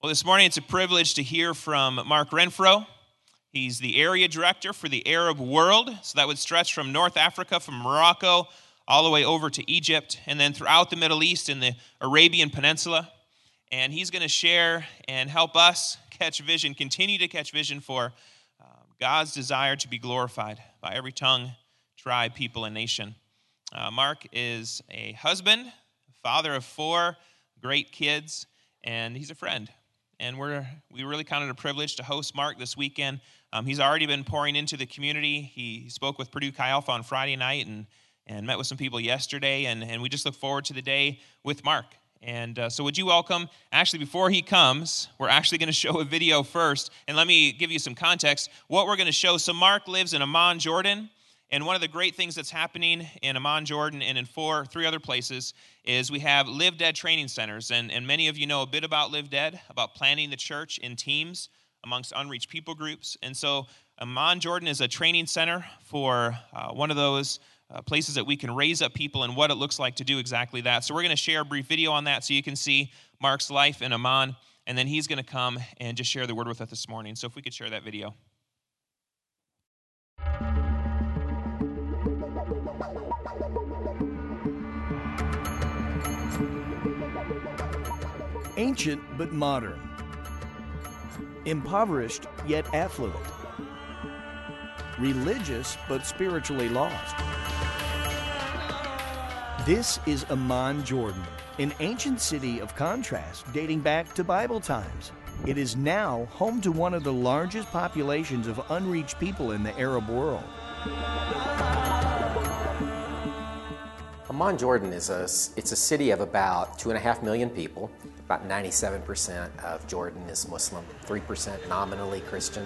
Well, this morning it's a privilege to hear from Mark Renfro. He's the area director for the Arab world. So that would stretch from North Africa, from Morocco, all the way over to Egypt, and then throughout the Middle East and the Arabian Peninsula. And he's going to share and help us catch vision, continue to catch vision for uh, God's desire to be glorified by every tongue, tribe, people, and nation. Uh, Mark is a husband, father of four great kids, and he's a friend and we're we really counted a privilege to host Mark this weekend. Um, he's already been pouring into the community. He, spoke with Purdue Chi Alpha on Friday night and and met with some people yesterday, and and we just look forward to the day with Mark. And uh, so, would you welcome? Actually, before he comes, we're actually going to show a video first. And let me give you some context. What we're going to show. So, Mark lives in Amman, Jordan. And one of the great things that's happening in Amman, Jordan, and in four, three other places is we have Live Dead training centers. And, and many of you know a bit about Live Dead, about planting the church in teams amongst unreached people groups. And so Amman, Jordan is a training center for uh, one of those uh, places that we can raise up people and what it looks like to do exactly that. So we're going to share a brief video on that so you can see Mark's life in Amman. And then he's going to come and just share the word with us this morning. So if we could share that video. Ancient but modern. Impoverished yet affluent. Religious but spiritually lost. This is Amman, Jordan, an ancient city of contrast dating back to Bible times. It is now home to one of the largest populations of unreached people in the Arab world. Amman, Jordan is a, it's a city of about two and a half million people. About 97% of Jordan is Muslim, 3% nominally Christian.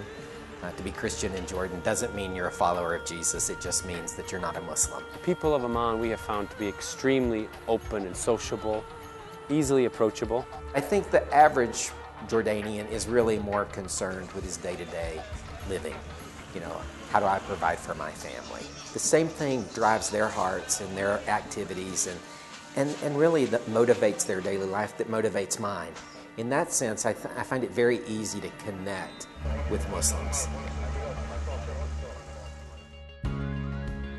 Uh, to be Christian in Jordan doesn't mean you're a follower of Jesus, it just means that you're not a Muslim. The people of Amman we have found to be extremely open and sociable, easily approachable. I think the average Jordanian is really more concerned with his day to day living. You know, how do I provide for my family? The same thing drives their hearts and their activities and and, and really that motivates their daily life, that motivates mine. In that sense, I, I find it very easy to connect with Muslims.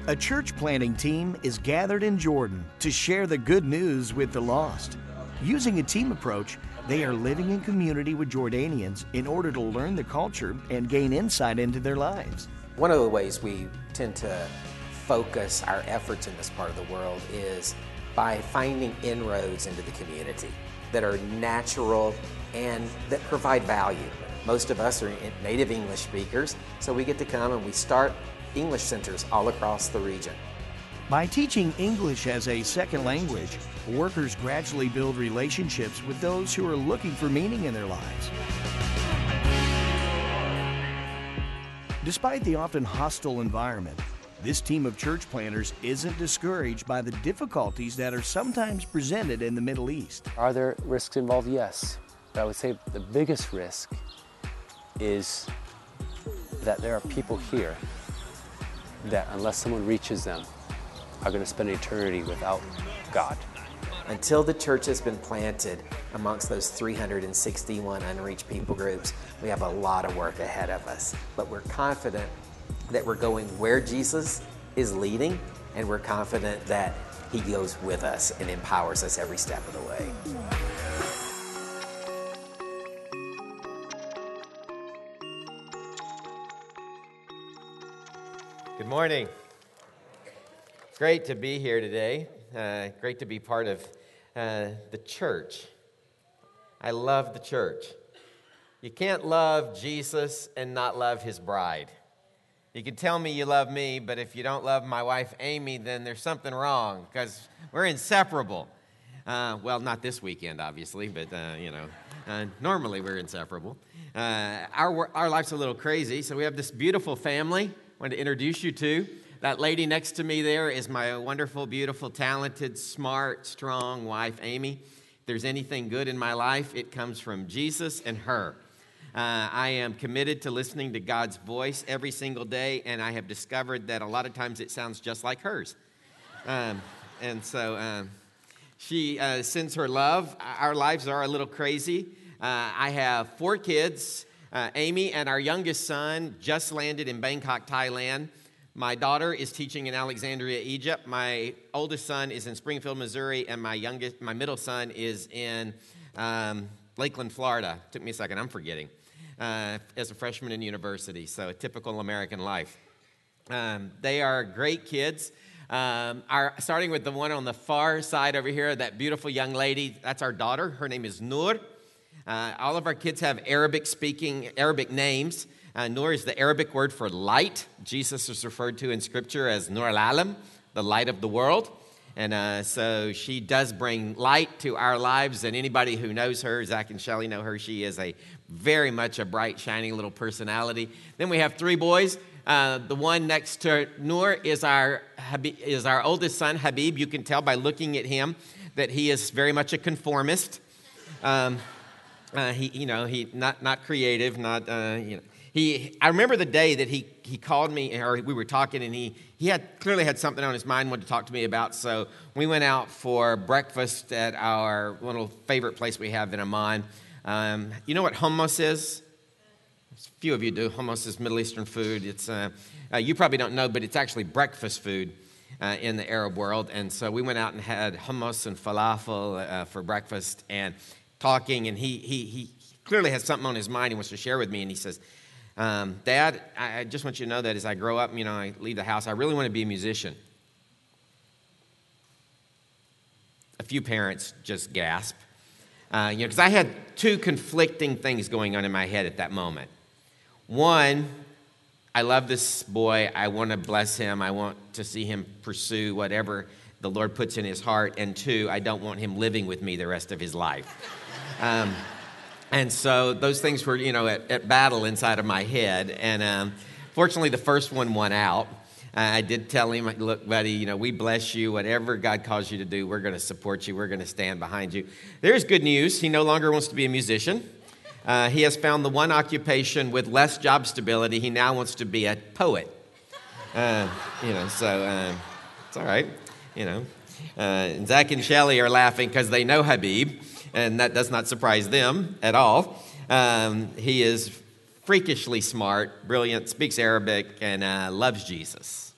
A church planting team is gathered in Jordan to share the good news with the lost. Using a team approach, they are living in community with Jordanians in order to learn the culture and gain insight into their lives. One of the ways we tend to focus our efforts in this part of the world is by finding inroads into the community that are natural and that provide value. Most of us are native English speakers, so we get to come and we start English centers all across the region. By teaching English as a second language, workers gradually build relationships with those who are looking for meaning in their lives. Despite the often hostile environment, this team of church planters isn't discouraged by the difficulties that are sometimes presented in the Middle East. Are there risks involved? Yes. But I would say the biggest risk is that there are people here that, unless someone reaches them, are going to spend eternity without God. Until the church has been planted amongst those 361 unreached people groups, we have a lot of work ahead of us. But we're confident that we're going where Jesus is leading, and we're confident that He goes with us and empowers us every step of the way. Good morning. It's great to be here today. Uh, great to be part of uh, the church. I love the church. You can't love Jesus and not love his bride. You can tell me you love me, but if you don't love my wife Amy, then there's something wrong because we're inseparable. Uh, well, not this weekend, obviously, but uh, you know, uh, normally we're inseparable. Uh, our, our life's a little crazy, so we have this beautiful family. I want to introduce you to. That lady next to me there is my wonderful, beautiful, talented, smart, strong wife, Amy. If there's anything good in my life, it comes from Jesus and her. Uh, I am committed to listening to God's voice every single day, and I have discovered that a lot of times it sounds just like hers. Um, and so um, she uh, sends her love. Our lives are a little crazy. Uh, I have four kids. Uh, Amy and our youngest son just landed in Bangkok, Thailand. My daughter is teaching in Alexandria, Egypt. My oldest son is in Springfield, Missouri, and my youngest, my middle son is in um, Lakeland, Florida. Took me a second, I'm forgetting. Uh, as a freshman in university, so a typical American life. Um, they are great kids. Um, our, starting with the one on the far side over here, that beautiful young lady, that's our daughter. Her name is Noor. Uh, all of our kids have Arabic speaking, Arabic names. Uh, Nur is the Arabic word for light. Jesus is referred to in Scripture as Nur al Alam, the light of the world. And uh, so she does bring light to our lives. And anybody who knows her, Zach and Shelly know her, she is a very much a bright, shining little personality. Then we have three boys. Uh, the one next to Nur is our, is our oldest son, Habib. You can tell by looking at him that he is very much a conformist. Um, uh, he, you know, he not not creative, not uh, you know he, I remember the day that he, he called me, or we were talking, and he, he had clearly had something on his mind, wanted to talk to me about. So we went out for breakfast at our little favorite place we have in Amman. Um, you know what hummus is? A few of you do. Hummus is Middle Eastern food. It's, uh, uh, you probably don't know, but it's actually breakfast food uh, in the Arab world. And so we went out and had hummus and falafel uh, for breakfast and talking. And he, he, he clearly has something on his mind he wants to share with me. And he says, um, Dad, I, I just want you to know that as I grow up, you know, I leave the house, I really want to be a musician. A few parents just gasp. Uh, you know, because I had two conflicting things going on in my head at that moment. One, I love this boy. I want to bless him. I want to see him pursue whatever the Lord puts in his heart. And two, I don't want him living with me the rest of his life. Um, and so those things were, you know, at, at battle inside of my head. And um, fortunately, the first one won out. I did tell him, look, buddy, you know, we bless you. Whatever God calls you to do, we're going to support you. We're going to stand behind you. There's good news. He no longer wants to be a musician. Uh, he has found the one occupation with less job stability. He now wants to be a poet. Uh, you know, so uh, it's all right. You know, uh, Zach and Shelly are laughing because they know Habib and that does not surprise them at all. Um, he is freakishly smart, brilliant, speaks Arabic, and uh, loves Jesus.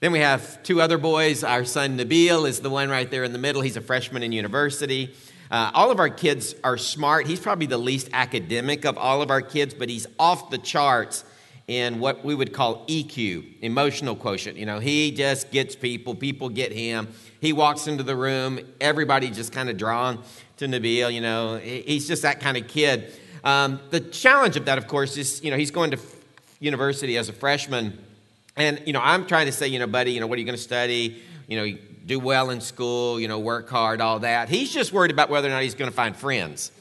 Then we have two other boys. Our son Nabil is the one right there in the middle. He's a freshman in university. Uh, all of our kids are smart. He's probably the least academic of all of our kids, but he's off the charts in what we would call EQ, emotional quotient. You know, he just gets people, people get him. He walks into the room, everybody just kind of drawn to Nabil. You know, he's just that kind of kid. Um, the challenge of that, of course, is you know he's going to f- university as a freshman, and you know I'm trying to say, you know, buddy, you know, what are you going to study? You know, do well in school, you know, work hard, all that. He's just worried about whether or not he's going to find friends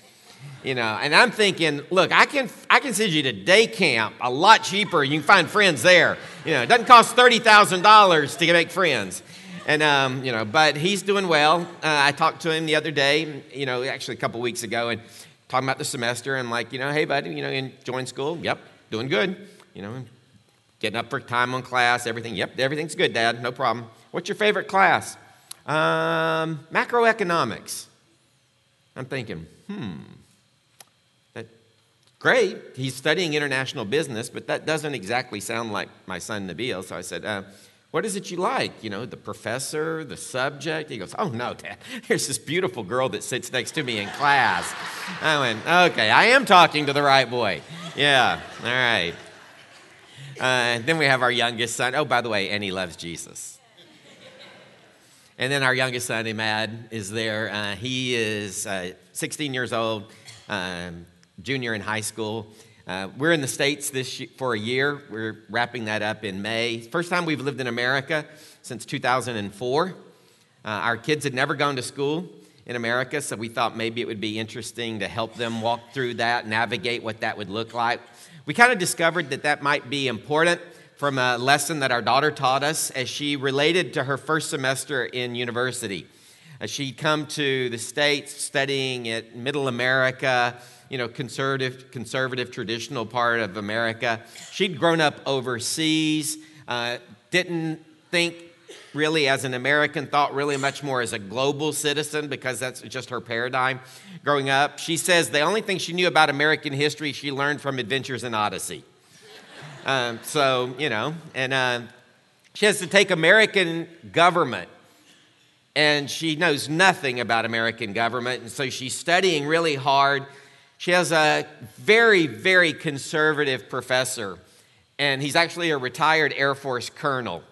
you know and i'm thinking look i can i can send you to day camp a lot cheaper. You can find friends there. You know it doesn't cost $30000 to make friends. And um, you know but he's doing well. Uh, i talked to him the other day you know actually a couple weeks ago and talking about the semester and like you know hey buddy you know enjoying school? Yep doing good. You know getting up for time on class everything. Yep everything's good dad. No problem. What's your favorite class? Um, macroeconomics. I'm thinking hmm Great, he's studying international business, but that doesn't exactly sound like my son Nabil. So I said, uh, What is it you like? You know, the professor, the subject? He goes, Oh, no, Dad. There's this beautiful girl that sits next to me in class. I went, Okay, I am talking to the right boy. Yeah, all right. Uh, then we have our youngest son. Oh, by the way, and he loves Jesus. And then our youngest son, Imad, is there. Uh, he is uh, 16 years old. Um, junior in high school. Uh, we're in the States this for a year. We're wrapping that up in May. First time we've lived in America since 2004. Uh, our kids had never gone to school in America, so we thought maybe it would be interesting to help them walk through that, navigate what that would look like. We kind of discovered that that might be important from a lesson that our daughter taught us as she related to her first semester in university. Uh, she'd come to the States studying at Middle America you know, conservative, conservative, traditional part of America. She'd grown up overseas, uh, didn't think really as an American, thought really much more as a global citizen because that's just her paradigm growing up. She says the only thing she knew about American history she learned from Adventures in Odyssey. Um, so, you know, and uh, she has to take American government and she knows nothing about American government. And so she's studying really hard. She has a very, very conservative professor, and he's actually a retired Air Force colonel.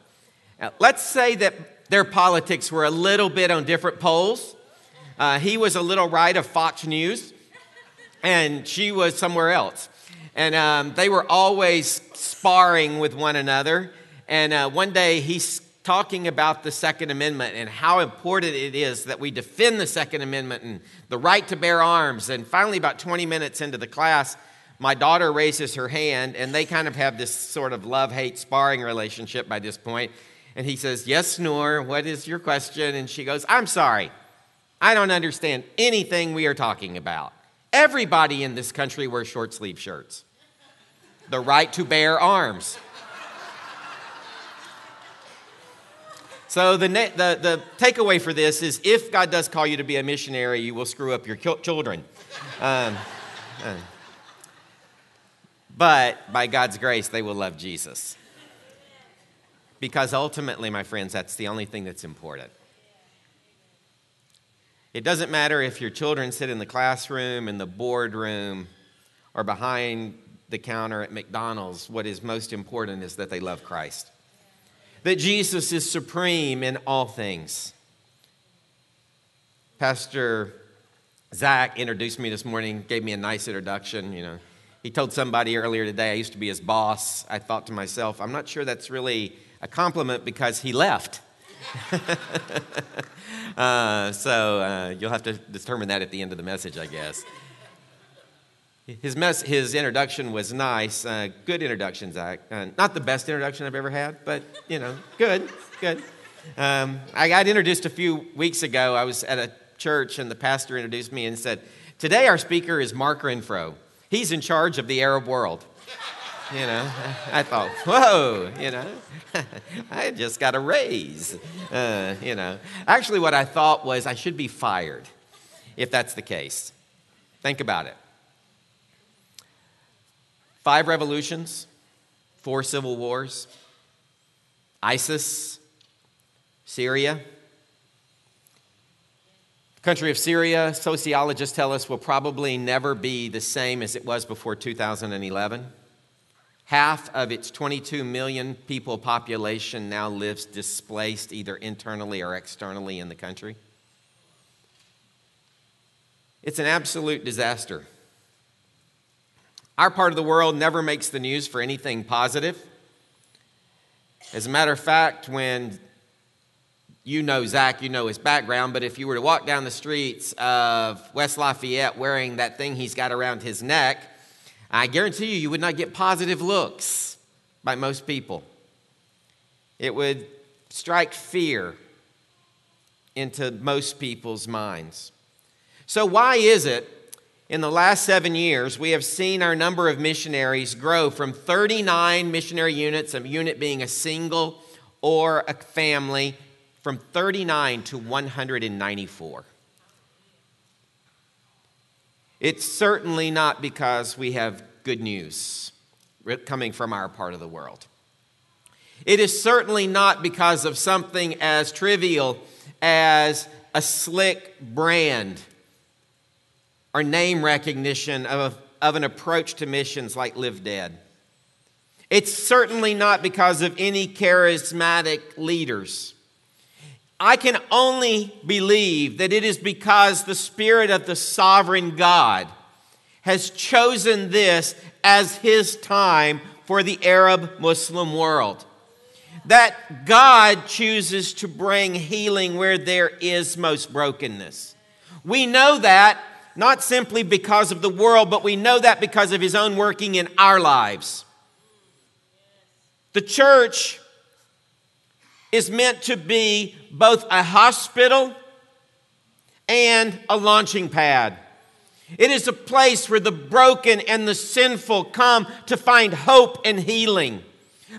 Now, let's say that their politics were a little bit on different poles. Uh, he was a little right of Fox News, and she was somewhere else. And um, they were always sparring with one another. And uh, one day he's talking about the Second Amendment and how important it is that we defend the Second Amendment and the right to bear arms. And finally, about 20 minutes into the class, my daughter raises her hand, and they kind of have this sort of love hate sparring relationship by this point. And he says, Yes, Noor, what is your question? And she goes, I'm sorry. I don't understand anything we are talking about. Everybody in this country wears short sleeve shirts. The right to bear arms. So the, the, the takeaway for this is if God does call you to be a missionary, you will screw up your children. Um, uh, but by God's grace, they will love Jesus. Because ultimately, my friends, that's the only thing that's important. It doesn't matter if your children sit in the classroom, in the boardroom, or behind the counter at McDonald's. What is most important is that they love Christ that Jesus is supreme in all things. Pastor Zach introduced me this morning, gave me a nice introduction. You know, he told somebody earlier today I used to be his boss. I thought to myself, I'm not sure that's really a compliment because he left. uh, so uh, you'll have to determine that at the end of the message, I guess. His, mess, his introduction was nice. Uh, good introduction, Zach. Uh, not the best introduction I've ever had, but, you know, good, good. Um, I got introduced a few weeks ago. I was at a church, and the pastor introduced me and said, Today our speaker is Mark Renfro. He's in charge of the Arab world. You know, I thought, whoa, you know, I just got a raise. Uh, you know, actually, what I thought was I should be fired if that's the case. Think about it. Five revolutions, four civil wars, ISIS, Syria. The country of Syria, sociologists tell us, will probably never be the same as it was before 2011. Half of its 22 million people population now lives displaced either internally or externally in the country. It's an absolute disaster. Our part of the world never makes the news for anything positive. As a matter of fact, when you know Zach, you know his background, but if you were to walk down the streets of West Lafayette wearing that thing he's got around his neck, I guarantee you, you would not get positive looks by most people. It would strike fear into most people's minds. So, why is it in the last seven years, we have seen our number of missionaries grow from 39 missionary units, a unit being a single or a family, from 39 to 194. It's certainly not because we have good news coming from our part of the world. It is certainly not because of something as trivial as a slick brand or name recognition of, of an approach to missions like Live Dead. It's certainly not because of any charismatic leaders. I can only believe that it is because the Spirit of the sovereign God has chosen this as his time for the Arab Muslim world. That God chooses to bring healing where there is most brokenness. We know that not simply because of the world, but we know that because of his own working in our lives. The church is meant to be both a hospital and a launching pad. It is a place where the broken and the sinful come to find hope and healing.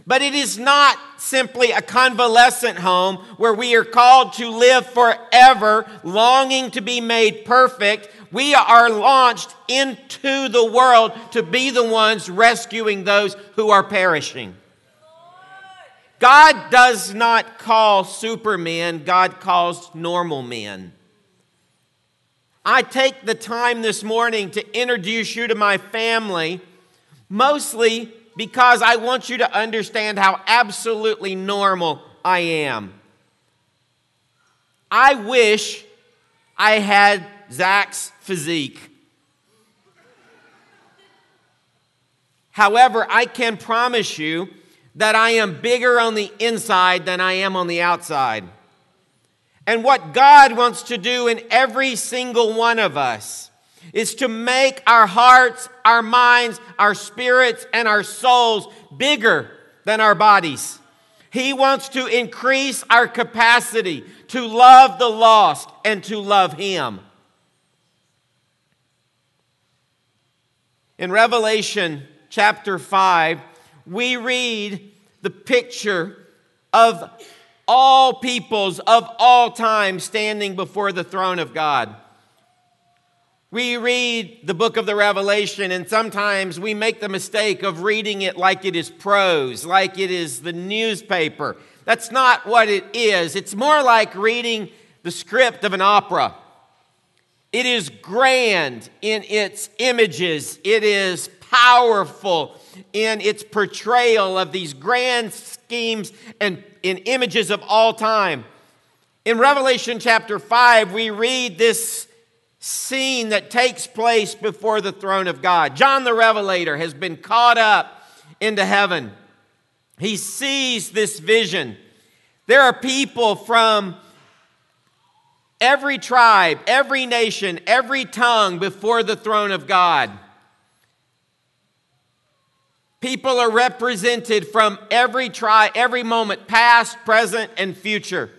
But it is not simply a convalescent home where we are called to live forever, longing to be made perfect. We are launched into the world to be the ones rescuing those who are perishing. God does not call supermen, God calls normal men. I take the time this morning to introduce you to my family, mostly because I want you to understand how absolutely normal I am. I wish I had Zach's physique. However, I can promise you that I am bigger on the inside than I am on the outside. And what God wants to do in every single one of us is to make our hearts, our minds, our spirits, and our souls bigger than our bodies. He wants to increase our capacity to love the lost and to love Him. In Revelation chapter 5, we read the picture of all peoples of all time standing before the throne of God. We read the book of the Revelation, and sometimes we make the mistake of reading it like it is prose, like it is the newspaper. That's not what it is. It's more like reading the script of an opera. It is grand in its images, it is powerful in its portrayal of these grand schemes and in images of all time. In Revelation chapter 5, we read this scene that takes place before the throne of God. John the Revelator has been caught up into heaven. He sees this vision. There are people from every tribe, every nation, every tongue before the throne of God. People are represented from every tribe, every moment, past, present, and future.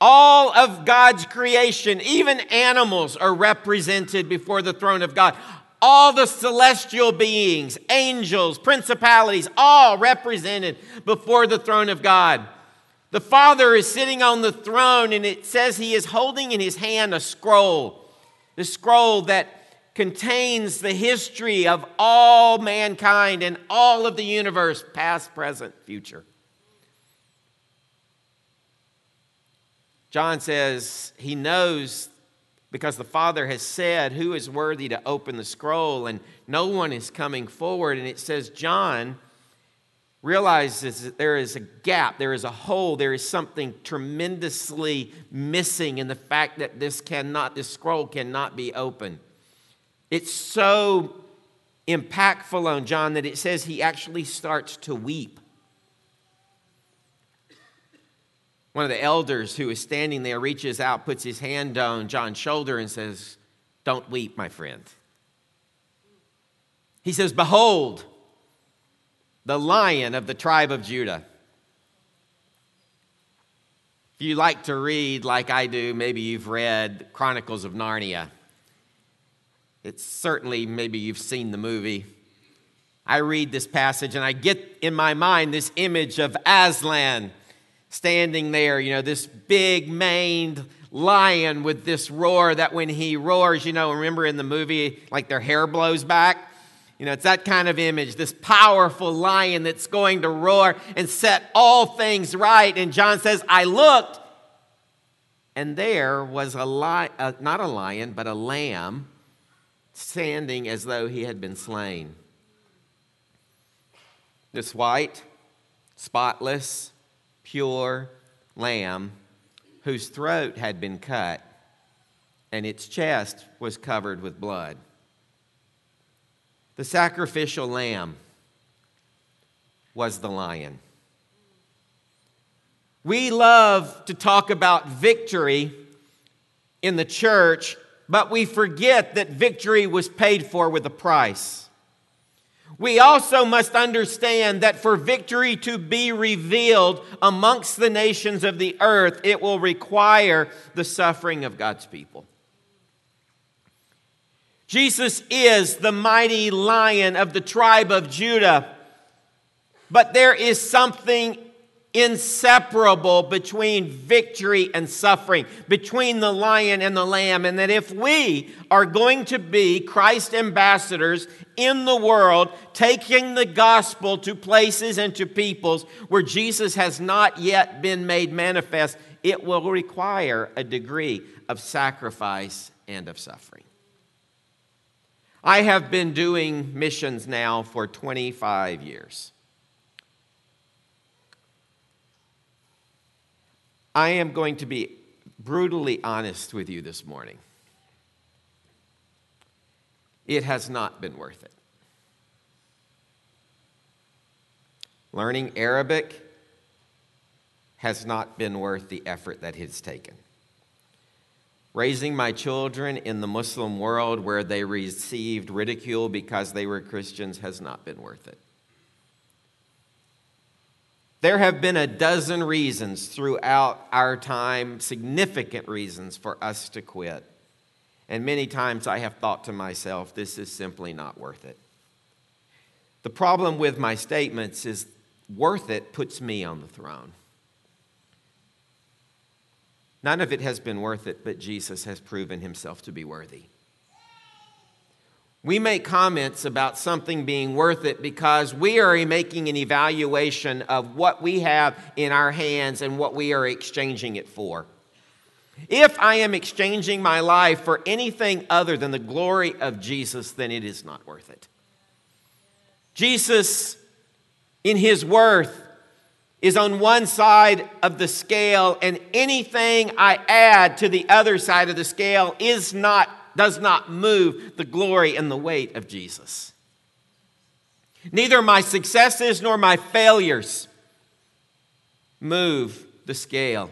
All of God's creation, even animals, are represented before the throne of God. All the celestial beings, angels, principalities, all represented before the throne of God. The Father is sitting on the throne, and it says he is holding in his hand a scroll. The scroll that contains the history of all mankind and all of the universe, past, present, future. John says he knows because the Father has said who is worthy to open the scroll, and no one is coming forward. And it says, John realizes that there is a gap, there is a hole, there is something tremendously missing in the fact that this cannot, this scroll cannot be opened. It's so impactful on John that it says he actually starts to weep. One of the elders who is standing there reaches out, puts his hand on John's shoulder, and says, Don't weep, my friend. He says, Behold, the lion of the tribe of Judah. If you like to read like I do, maybe you've read Chronicles of Narnia. It's certainly, maybe you've seen the movie. I read this passage and I get in my mind this image of Aslan standing there, you know, this big maned lion with this roar that when he roars, you know, remember in the movie, like their hair blows back? You know, it's that kind of image, this powerful lion that's going to roar and set all things right. And John says, I looked, and there was a lion, uh, not a lion, but a lamb standing as though he had been slain. This white, spotless, pure lamb whose throat had been cut and its chest was covered with blood. The sacrificial lamb was the lion. We love to talk about victory in the church but we forget that victory was paid for with a price. We also must understand that for victory to be revealed amongst the nations of the earth, it will require the suffering of God's people. Jesus is the mighty lion of the tribe of Judah But there is something inseparable between victory and suffering, between the lion and the lamb, and that if we are going to be Christ ambassadors in the world, taking the gospel to places and to peoples where Jesus has not yet been made manifest, it will require a degree of sacrifice and of suffering. I have been doing missions now for 25 years. I am going to be brutally honest with you this morning. It has not been worth it. Learning Arabic has not been worth the effort that it's taken. Raising my children in the Muslim world where they received ridicule because they were Christians has not been worth it. There have been a dozen reasons throughout our time, significant reasons for us to quit. And many times I have thought to myself, this is simply not worth it. The problem with my statements is worth it puts me on the throne. None of it has been worth it, but Jesus has proven himself to be worthy. We make comments about something being worth it because we are making an evaluation of what we have in our hands and what we are exchanging it for. If I am exchanging my life for anything other than the glory of Jesus, then it is not worth it. Jesus, in his worth, is on one side of the scale, and anything I add to the other side of the scale is not does not move the glory and the weight of Jesus. Neither my successes nor my failures move the scale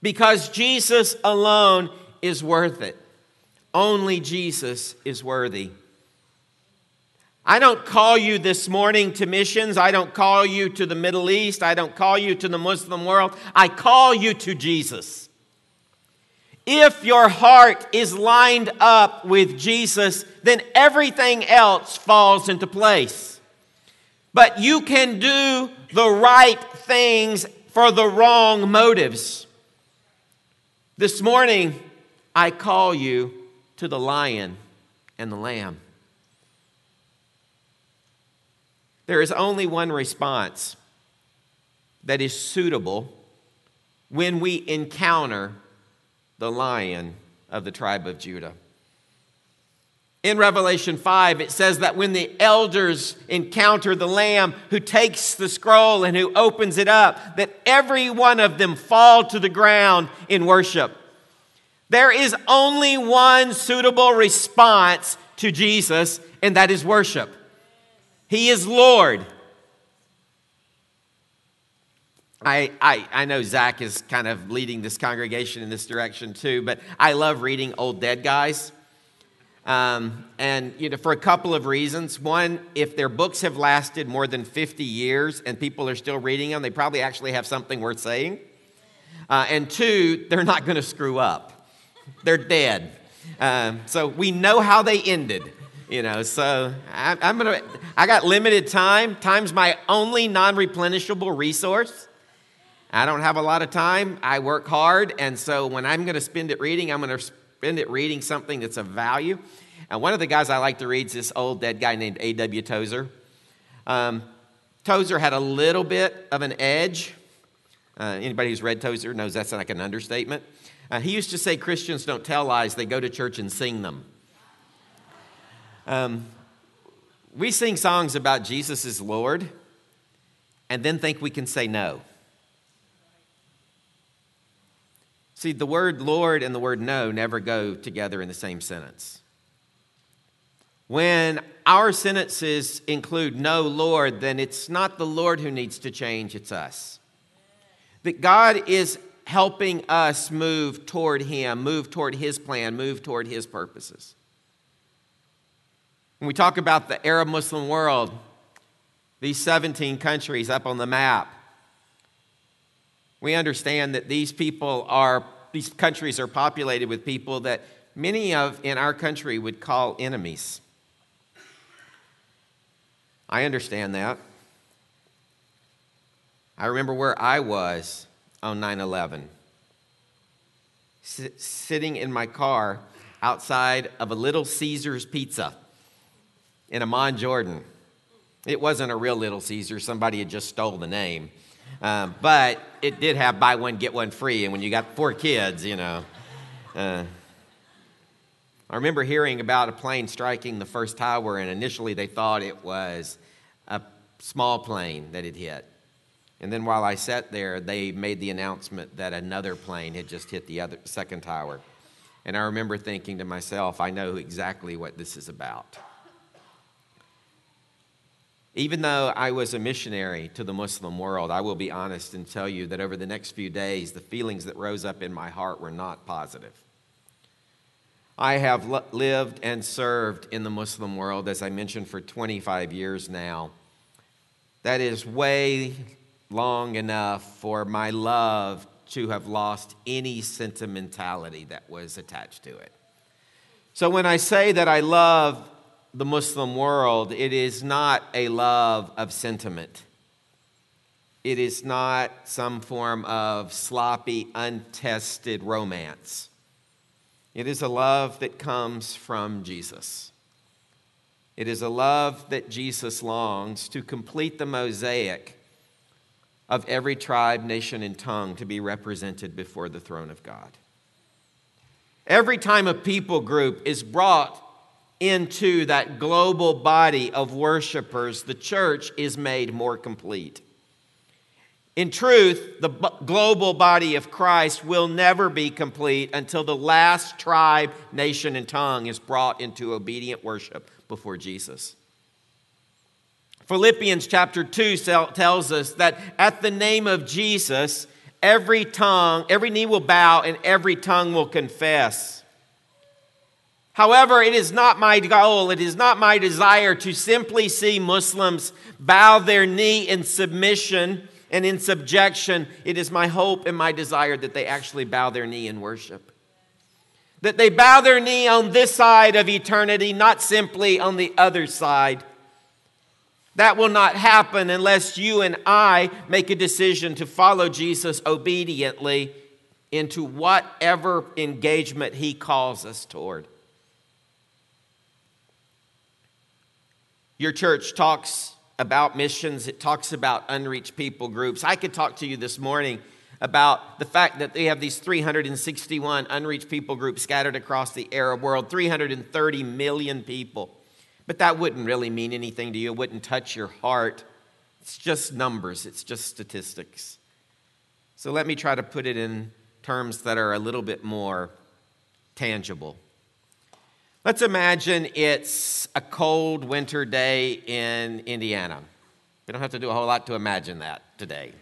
because Jesus alone is worth it. Only Jesus is worthy. I don't call you this morning to missions. I don't call you to the Middle East. I don't call you to the Muslim world. I call you to Jesus. If your heart is lined up with Jesus, then everything else falls into place. But you can do the right things for the wrong motives. This morning, I call you to the lion and the lamb. There is only one response that is suitable when we encounter the lion of the tribe of Judah. In Revelation 5, it says that when the elders encounter the Lamb who takes the scroll and who opens it up, that every one of them fall to the ground in worship. There is only one suitable response to Jesus, and that is worship. He is Lord. I, I, I know Zach is kind of leading this congregation in this direction too, but I love reading old dead guys. Um, and you know, for a couple of reasons. One, if their books have lasted more than 50 years and people are still reading them, they probably actually have something worth saying. Uh, and two, they're not going to screw up. They're dead. Um, so we know how they ended. You know, so I, I'm gonna. I got limited time. Time's my only non-replenishable resource. I don't have a lot of time. I work hard. And so when I'm to spend it reading, I'm to spend it reading something that's of value. And one of the guys I like to read is this old dead guy named A.W. Tozer. Um, Tozer had a little bit of an edge. Uh, anybody who's read Tozer knows that's like an understatement. Uh, he used to say Christians don't tell lies, they go to church and sing them. Um, we sing songs about Jesus is Lord and then think we can say no. See, the word Lord and the word no never go together in the same sentence. When our sentences include no Lord, then it's not the Lord who needs to change, it's us. That God is helping us move toward Him, move toward His plan, move toward His purposes. When we talk about the Arab Muslim world, these 17 countries up on the map, we understand that these people are, these countries are populated with people that many of in our country would call enemies. I understand that. I remember where I was on 9 11, S- sitting in my car outside of a Little Caesars Pizza in Amman, Jordan. It wasn't a real Little Caesar, somebody had just stole the name. Um, but it did have buy one, get one free, and when you got four kids, you know. Uh, I remember hearing about a plane striking the first tower, and initially they thought it was a small plane that had hit. And then while I sat there, they made the announcement that another plane had just hit the other second tower. And I remember thinking to myself, I know exactly what this is about. Even though I was a missionary to the Muslim world, I will be honest and tell you that over the next few days, the feelings that rose up in my heart were not positive. I have lived and served in the Muslim world, as I mentioned, for 25 years now. That is way long enough for my love to have lost any sentimentality that was attached to it. So when I say that I love the Muslim world, it is not a love of sentiment. It is not some form of sloppy, untested romance. It is a love that comes from Jesus. It is a love that Jesus longs to complete the mosaic of every tribe, nation, and tongue to be represented before the throne of God. Every time a people group is brought into that global body of worshipers, the church is made more complete. In truth, the b- global body of Christ will never be complete until the last tribe, nation, and tongue is brought into obedient worship before Jesus. Philippians chapter 2 tells us that at the name of Jesus, every tongue, every knee will bow and every tongue will confess However, it is not my goal, it is not my desire to simply see Muslims bow their knee in submission and in subjection. It is my hope and my desire that they actually bow their knee in worship. That they bow their knee on this side of eternity, not simply on the other side. That will not happen unless you and I make a decision to follow Jesus obediently into whatever engagement he calls us toward. Your church talks about missions, it talks about unreached people groups. I could talk to you this morning about the fact that they have these 361 unreached people groups scattered across the Arab world, 330 million people. But that wouldn't really mean anything to you, it wouldn't touch your heart. It's just numbers, it's just statistics. So let me try to put it in terms that are a little bit more tangible. Let's imagine it's a cold winter day in Indiana. We don't have to do a whole lot to imagine that today.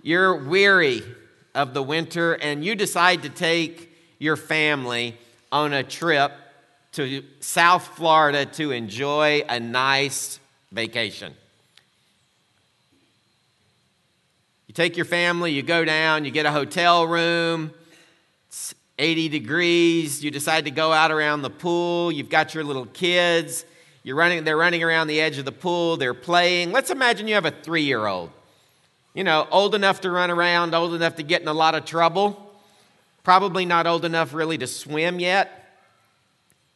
You're weary of the winter and you decide to take your family on a trip to South Florida to enjoy a nice vacation. You take your family, you go down, you get a hotel room. It's 80 degrees, you decide to go out around the pool, you've got your little kids, you're running, they're running around the edge of the pool, they're playing. Let's imagine you have a three year old. You know, old enough to run around, old enough to get in a lot of trouble, probably not old enough really to swim yet.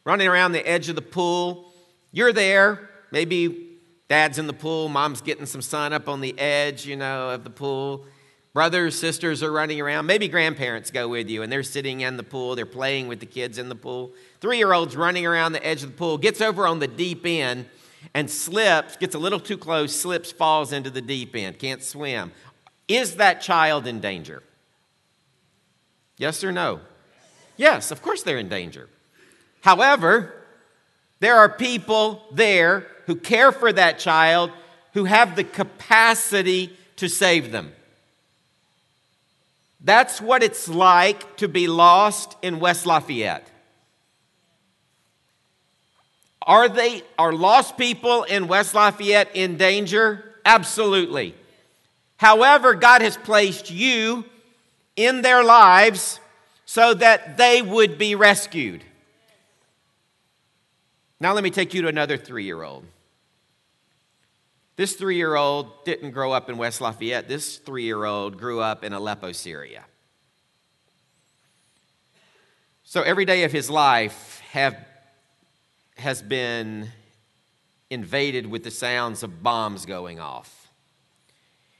Running around the edge of the pool, you're there, maybe dad's in the pool, mom's getting some sun up on the edge, you know, of the pool. Brothers, sisters are running around. Maybe grandparents go with you and they're sitting in the pool. They're playing with the kids in the pool. Three year old's running around the edge of the pool, gets over on the deep end and slips, gets a little too close, slips, falls into the deep end, can't swim. Is that child in danger? Yes or no? Yes, of course they're in danger. However, there are people there who care for that child who have the capacity to save them. That's what it's like to be lost in West Lafayette. Are they are lost people in West Lafayette in danger? Absolutely. However, God has placed you in their lives so that they would be rescued. Now let me take you to another 3-year-old. This three year old didn't grow up in West Lafayette. This three year old grew up in Aleppo, Syria. So every day of his life have, has been invaded with the sounds of bombs going off.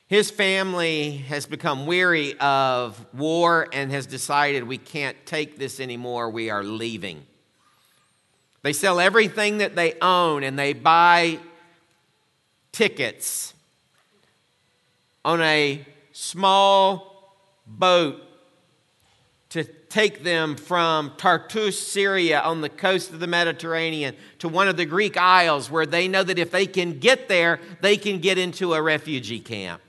His family has become weary of war and has decided we can't take this anymore. We are leaving. They sell everything that they own and they buy tickets on a small boat to take them from Tartus, Syria, on the coast of the Mediterranean, to one of the Greek isles where they know that if they can get there, they can get into a refugee camp.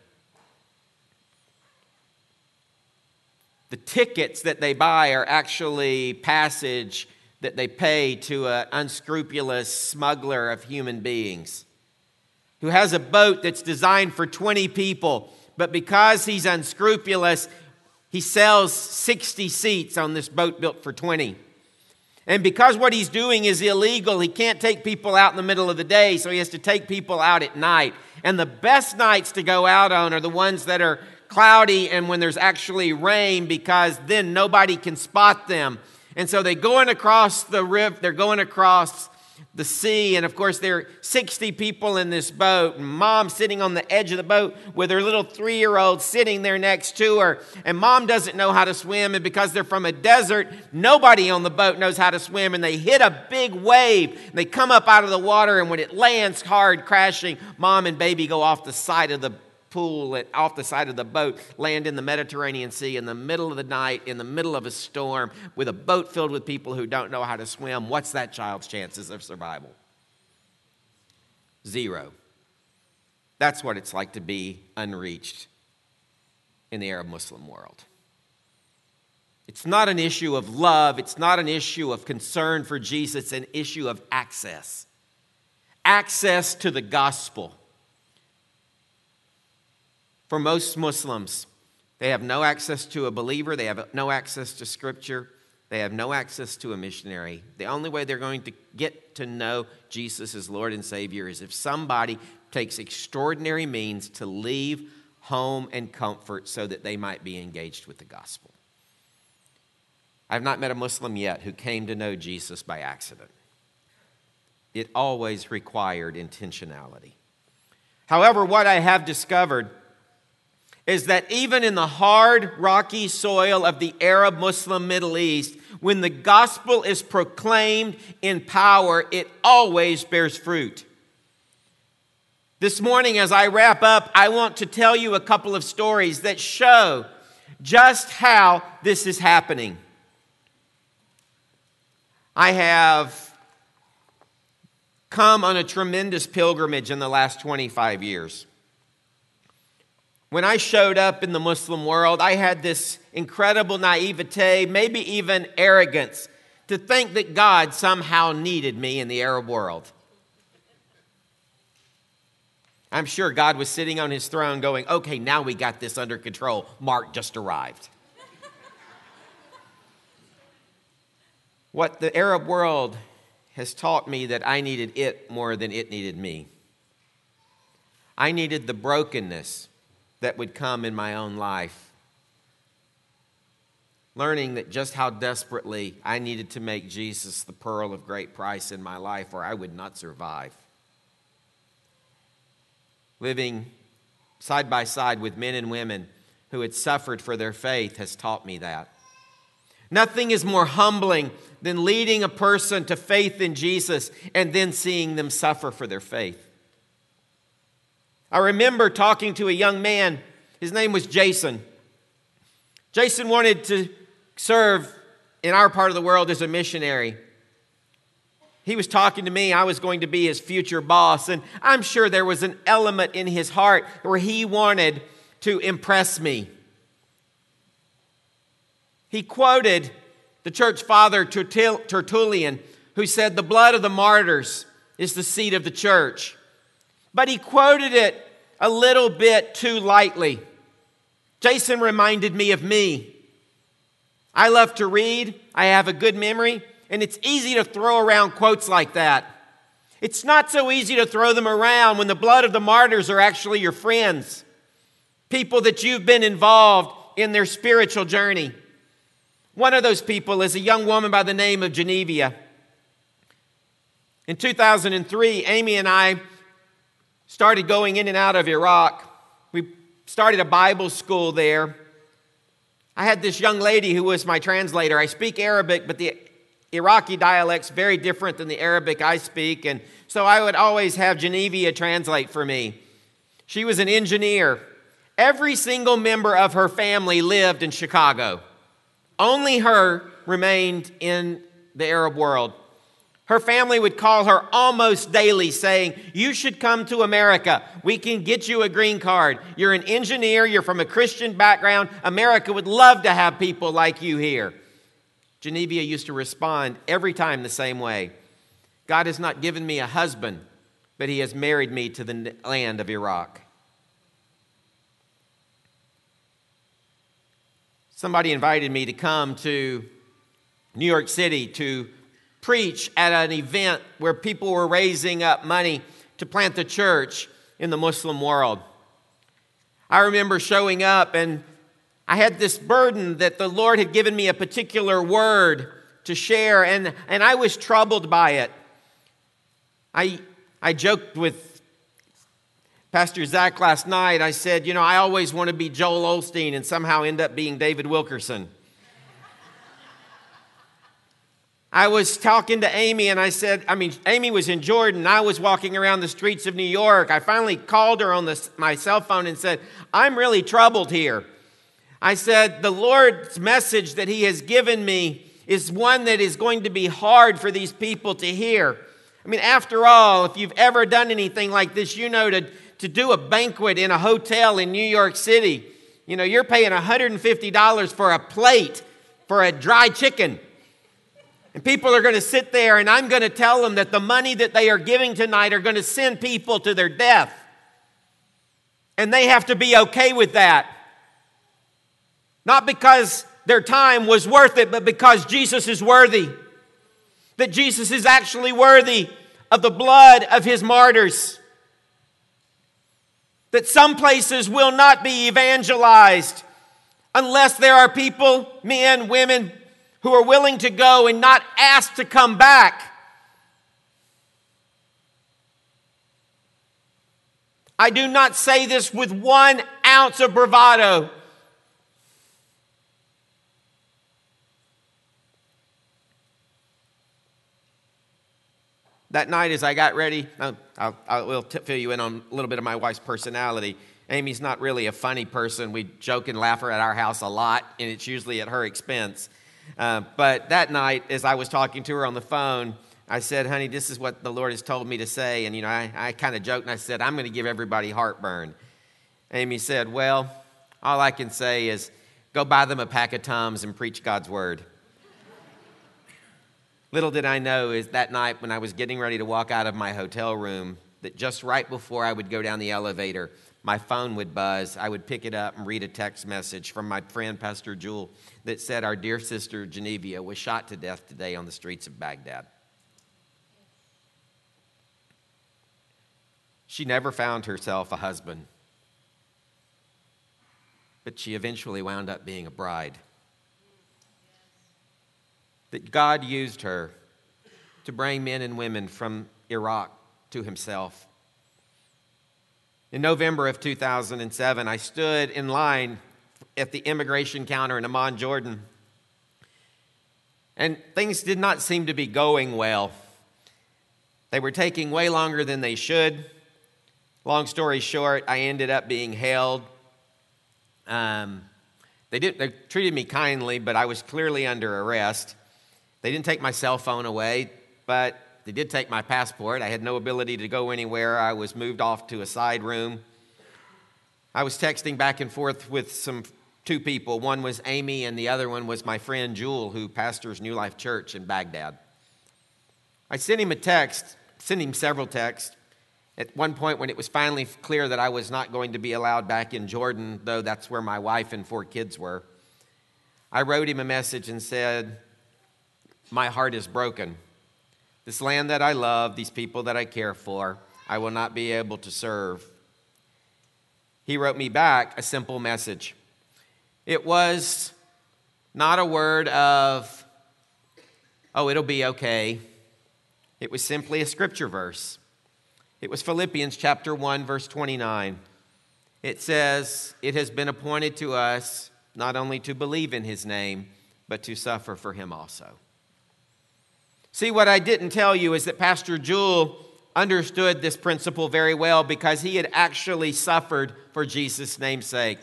The tickets that they buy are actually passage that they pay to an unscrupulous smuggler of human beings who has a boat that's designed for 20 people, but because he's unscrupulous, he sells 60 seats on this boat built for 20. And because what he's doing is illegal, he can't take people out in the middle of the day, so he has to take people out at night. And the best nights to go out on are the ones that are cloudy and when there's actually rain, because then nobody can spot them. And so they're going across the river, they're going across the sea. And of course, there are 60 people in this boat, and mom sitting on the edge of the boat with her little three year old sitting there next to her. And mom doesn't know how to swim. And because they're from a desert, nobody on the boat knows how to swim. And they hit a big wave. And they come up out of the water, and when it lands hard, crashing, mom and baby go off the side of the pool at, off the side of the boat, land in the Mediterranean Sea in the middle of the night, in the middle of a storm, with a boat filled with people who don't know how to swim, what's that child's chances of survival? Zero. That's what it's like to be unreached in the Arab Muslim world. It's not an issue of love, it's not an issue of concern for Jesus, it's an issue of access. Access to the gospel for most Muslims, they have no access to a believer, they have no access to scripture, they have no access to a missionary. The only way they're going to get to know Jesus as Lord and Savior is if somebody takes extraordinary means to leave home and comfort so that they might be engaged with the gospel. I've not met a Muslim yet who came to know Jesus by accident. It always required intentionality. However, what I have discovered is that even in the hard, rocky soil of the Arab Muslim Middle East, when the gospel is proclaimed in power, it always bears fruit. This morning, as I wrap up, I want to tell you a couple of stories that show just how this is happening. I have come on a tremendous pilgrimage in the last 25 years. When I showed up in the Muslim world, I had this incredible naivete, maybe even arrogance, to think that God somehow needed me in the Arab world. I'm sure God was sitting on his throne going, okay, now we got this under control. Mark just arrived. what the Arab world has taught me that I needed it more than it needed me. I needed the brokenness that would come in my own life. Learning that just how desperately I needed to make Jesus the pearl of great price in my life, or I would not survive. Living side by side with men and women who had suffered for their faith has taught me that. Nothing is more humbling than leading a person to faith in Jesus and then seeing them suffer for their faith. I remember talking to a young man, his name was Jason. Jason wanted to serve in our part of the world as a missionary. He was talking to me, I was going to be his future boss, and I'm sure there was an element in his heart where he wanted to impress me. He quoted the church father Tertullian, who said, The blood of the martyrs is the seed of the church but he quoted it a little bit too lightly. Jason reminded me of me. I love to read, I have a good memory, and it's easy to throw around quotes like that. It's not so easy to throw them around when the blood of the martyrs are actually your friends, people that you've been involved in their spiritual journey. One of those people is a young woman by the name of Genevia. In 2003, Amy and I started going in and out of Iraq. We started a Bible school there. I had this young lady who was my translator. I speak Arabic, but the Iraqi dialect's very different than the Arabic I speak, and so I would always have Genevia translate for me. She was an engineer. Every single member of her family lived in Chicago. Only her remained in the Arab world. Her family would call her almost daily, saying, You should come to America. We can get you a green card. You're an engineer, you're from a Christian background. America would love to have people like you here. Genevia used to respond every time the same way God has not given me a husband, but He has married me to the land of Iraq. Somebody invited me to come to New York City to preach at an event where people were raising up money to plant the church in the Muslim world. I remember showing up and I had this burden that the Lord had given me a particular word to share, and, and I was troubled by it. I, I joked with Pastor Zach last night. I said, You know, I always want to be Joel Osteen and somehow end up being David Wilkerson. I was talking to Amy and I said, I mean, Amy was in Jordan. I was walking around the streets of New York. I finally called her on the, my cell phone and said, I'm really troubled here. I said, The Lord's message that He has given me is one that is going to be hard for these people to hear. I mean, after all, if you've ever done anything like this, you know to, to do a banquet in a hotel in New York City, you know, you're paying $150 for a plate for a dry chicken. And people are going to sit there, and I'm going to tell them that the money that they are giving tonight are going to send people to their death. And they have to be okay with that. Not because their time was worth it, but because Jesus is worthy. That Jesus is actually worthy of the blood of his martyrs. That some places will not be evangelized unless there are people, men, women, who are willing to go and not asked to come back. I do not say this with one ounce of bravado. That night, as I got ready, um, I'll, I'll, I will fill you in on a little bit of my wife's personality. Amy's not really a funny person. We joke and laugh her at our house a lot, and it's usually at her expense. Uh, but that night, as I was talking to her on the phone, I said, honey, this is what the Lord has told me to say. And, you know, I, I kind of joked and I said, I'm going to give everybody heartburn. Amy said, well, all I can say is go buy them a pack of Tums and preach God's word. Little did I know is that night when I was getting ready to walk out of my hotel room, that just right before I would go down the elevator, my phone would buzz. I would pick it up and read a text message from my friend, Pastor Jewel, that said, Our dear sister Genevia was shot to death today on the streets of Baghdad. She never found herself a husband, but she eventually wound up being a bride. That God used her to bring men and women from Iraq to Himself. In November of 2007, I stood in line at the immigration counter in Amman, Jordan. And things did not seem to be going well. They were taking way longer than they should. Long story short, I ended up being held. Um, they, did, they treated me kindly, but I was clearly under arrest. They didn't take my cell phone away, but they did take my passport. I had no ability to go anywhere. I was moved off to a side room. I was texting back and forth with some two people. One was Amy, and the other one was my friend Jewel, who pastors New Life Church in Baghdad. I sent him a text, sent him several texts. At one point, when it was finally clear that I was not going to be allowed back in Jordan, though that's where my wife and four kids were, I wrote him a message and said, My heart is broken. This land that I love, these people that I care for, I will not be able to serve. He wrote me back a simple message. It was not a word of, oh, it'll be okay. It was simply a scripture verse. It was Philippians chapter 1, verse 29. It says, It has been appointed to us not only to believe in his name, but to suffer for him also. See, what I didn't tell you is that Pastor Jewel understood this principle very well because he had actually suffered for Jesus' namesake.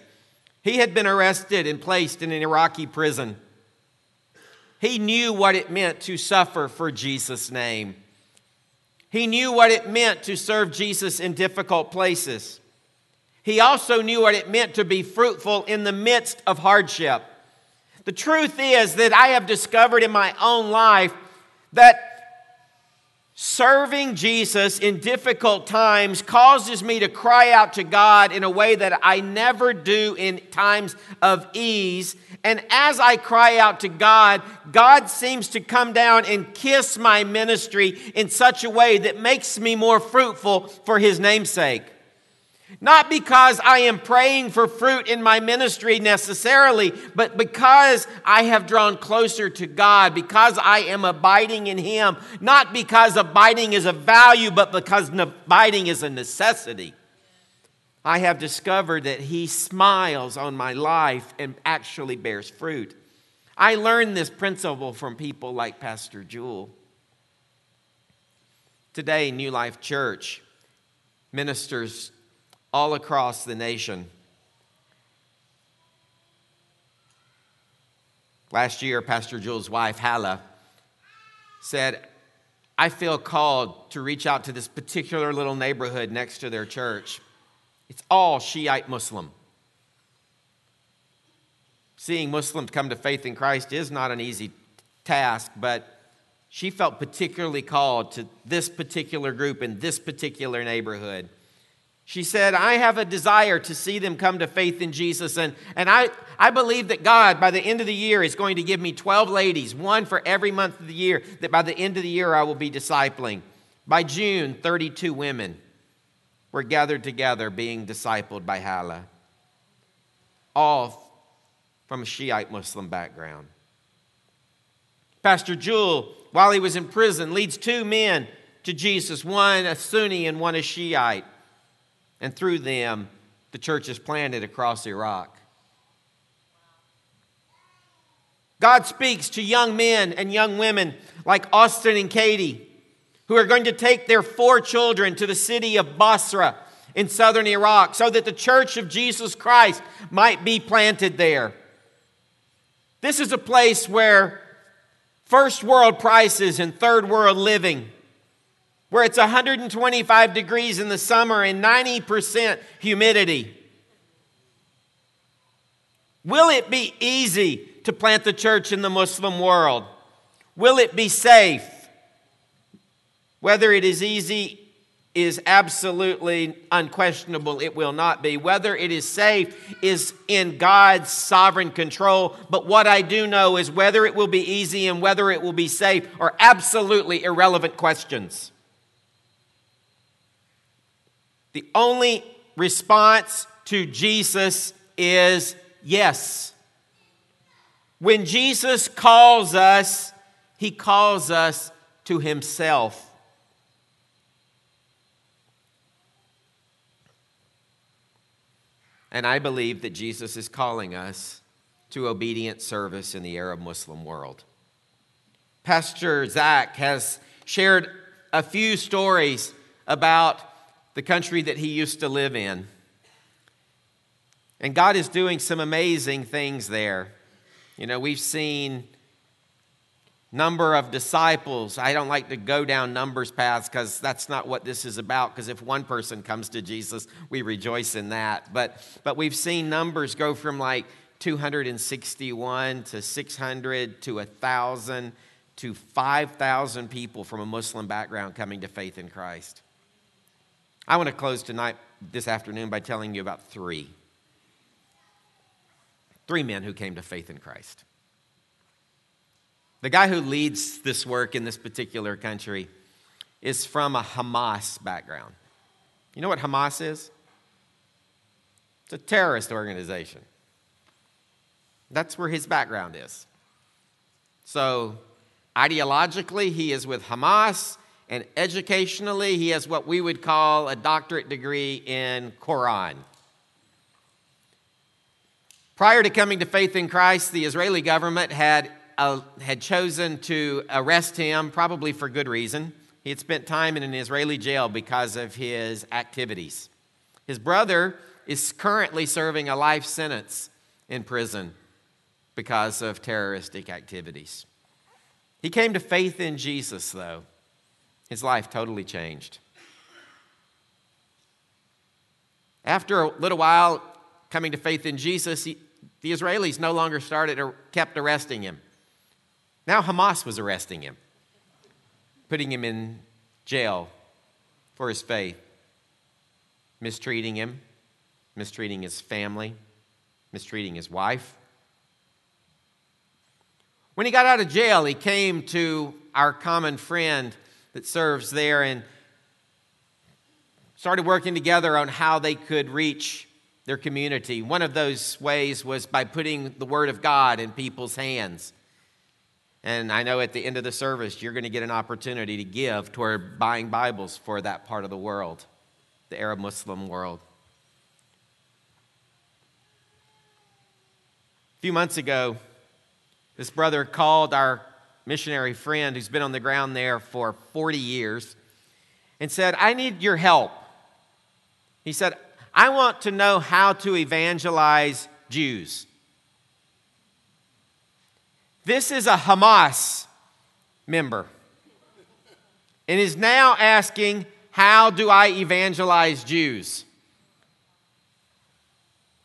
He had been arrested and placed in an Iraqi prison. He knew what it meant to suffer for Jesus' name. He knew what it meant to serve Jesus in difficult places. He also knew what it meant to be fruitful in the midst of hardship. The truth is that I have discovered in my own life that serving Jesus in difficult times causes me to cry out to God in a way that I never do in times of ease. And as I cry out to God, God seems to come down and kiss my ministry in such a way that makes me more fruitful for His namesake. Not because I am praying for fruit in my ministry necessarily, but because I have drawn closer to God, because I am abiding in Him. Not because abiding is a value, but because abiding is a necessity. I have discovered that He smiles on my life and actually bears fruit. I learned this principle from people like Pastor Jewel. Today, New Life Church ministers all across the nation. Last year, Pastor Jules' wife, Hala, said, I feel called to reach out to this particular little neighborhood next to their church. It's all Shiite Muslim. Seeing Muslims come to faith in Christ is not an easy task, but she felt particularly called to this particular group in this particular neighborhood. She said, I have a desire to see them come to faith in Jesus. And, and I, I believe that God, by the end of the year, is going to give me 12 ladies, one for every month of the year, that by the end of the year I will be discipling. By June, 32 women were gathered together being discipled by Hala, all from a Shiite Muslim background. Pastor Jewel, while he was in prison, leads two men to Jesus, one a Sunni and one a Shiite and through them, the church is planted across Iraq. God speaks to young men and young women like Austin and Katie, who are going to take their four children to the city of Basra in southern Iraq so that the church of Jesus Christ might be planted there. This is a place where first world prices and third world living where it's 125 degrees in the summer and 90% humidity. Will it be easy to plant the church in the Muslim world? Will it be safe? Whether it is easy is absolutely unquestionable. It will not be. Whether it is safe is in God's sovereign control. But what I do know is whether it will be easy and whether it will be safe are absolutely irrelevant questions. The only response to Jesus is yes. When Jesus calls us, he calls us to himself. And I believe that Jesus is calling us to obedient service in the Arab Muslim world. Pastor Zach has shared a few stories about the country that he used to live in. And God is doing some amazing things there. You know, we've seen number of disciples. I don't like to go down numbers paths because that's not what this is about. Because if one person comes to Jesus, we rejoice in that. But but we've seen numbers go from like 261 to 600 to 1,000 to 5,000 people from a Muslim background coming to faith in Christ. I want to close tonight, this afternoon, by telling you about three. Three men who came to faith in Christ. The guy who leads this work in this particular country is from a Hamas background. You know what Hamas is? It's a terrorist organization. That's where his background is. So, ideologically, he is with Hamas, and educationally, he has what we would call a doctorate degree in Quran. Prior to coming to faith in Christ, the Israeli government had, uh, had chosen to arrest him, probably for good reason. He had spent time in an Israeli jail because of his activities. His brother is currently serving a life sentence in prison because of terroristic activities. He came to faith in Jesus, though. His life totally changed. After a little while coming to faith in Jesus, he, the Israelis no longer started or kept arresting him. Now Hamas was arresting him, putting him in jail for his faith, mistreating him, mistreating his family, mistreating his wife. When he got out of jail, he came to our common friend that serves there and started working together on how they could reach their community. One of those ways was by putting the Word of God in people's hands. And I know at the end of the service, you're going to get an opportunity to give toward buying Bibles for that part of the world, the Arab Muslim world. A few months ago, this brother called our missionary friend who's been on the ground there for 40 years and said, I need your help. He said, I want to know how to evangelize Jews. This is a Hamas member and is now asking, How do I evangelize Jews?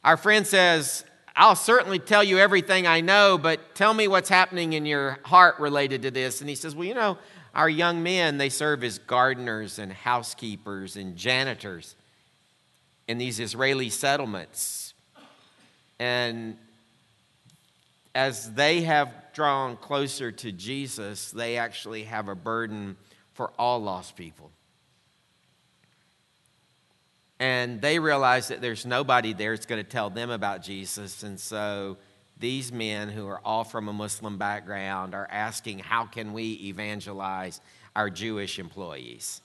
Our friend says, I'll certainly tell you everything I know, but tell me what's happening in your heart related to this. And he says, Well, you know, our young men, they serve as gardeners and housekeepers and janitors in these Israeli settlements. And as they have drawn closer to Jesus, they actually have a burden for all lost people. And they realize that there's nobody there that's going to tell them about Jesus. And so these men who are all from a Muslim background are asking, how can we evangelize our Jewish employees?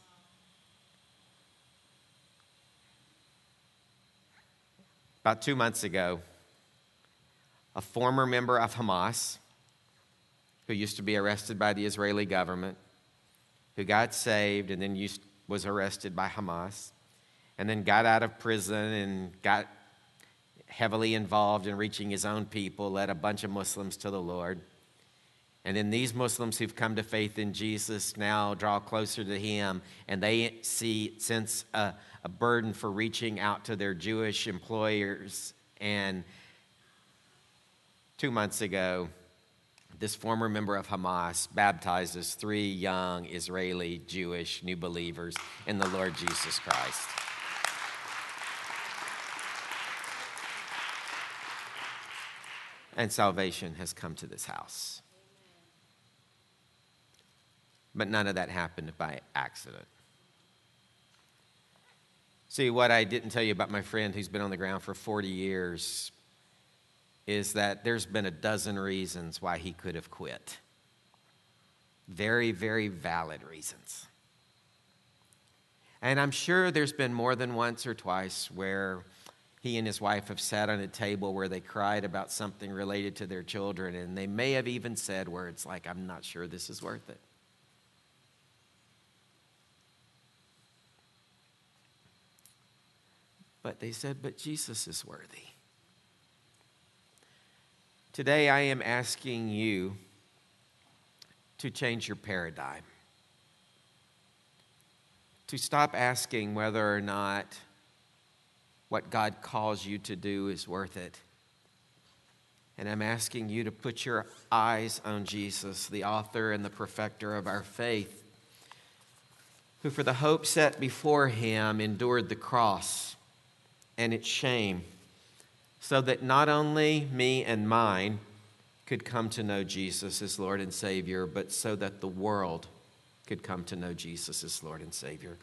About two months ago, a former member of Hamas, who used to be arrested by the Israeli government, who got saved and then used, was arrested by Hamas, and then got out of prison and got heavily involved in reaching his own people, led a bunch of Muslims to the Lord. And then these Muslims who've come to faith in Jesus now draw closer to him and they see, sense a, a burden for reaching out to their Jewish employers. And two months ago, this former member of Hamas baptizes three young Israeli Jewish new believers in the Lord Jesus Christ. And salvation has come to this house. But none of that happened by accident. See, what I didn't tell you about my friend who's been on the ground for 40 years is that there's been a dozen reasons why he could have quit. Very, very valid reasons. And I'm sure there's been more than once or twice where he and his wife have sat on a table where they cried about something related to their children, and they may have even said words like, I'm not sure this is worth it. But they said, But Jesus is worthy. Today, I am asking you to change your paradigm, to stop asking whether or not what God calls you to do is worth it. And I'm asking you to put your eyes on Jesus, the author and the perfecter of our faith, who for the hope set before him endured the cross and its shame, so that not only me and mine, could come to know Jesus as Lord and Savior, but so that the world could come to know Jesus as Lord and Savior.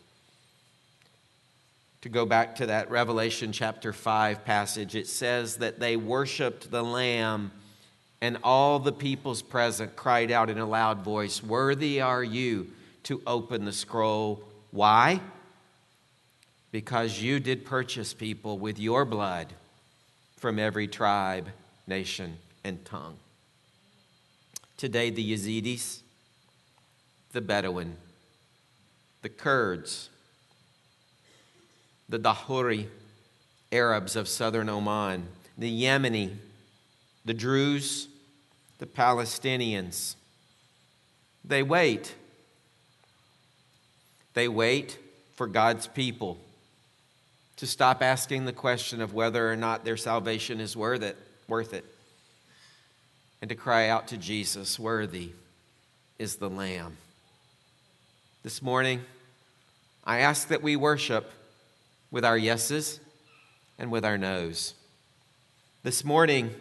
To go back to that Revelation chapter 5 passage, it says that they worshiped the Lamb, and all the peoples present cried out in a loud voice, Worthy are you to open the scroll. Why? Because you did purchase people with your blood from every tribe, nation, and tongue. Today, the Yazidis, the Bedouin, the Kurds, the Dhofari Arabs of southern Oman, the Yemeni, the Druze, the Palestinians, they wait. They wait for God's people to stop asking the question of whether or not their salvation is worth it, worth it and to cry out to Jesus, Worthy is the Lamb. This morning, I ask that we worship with our yeses and with our nos. This morning,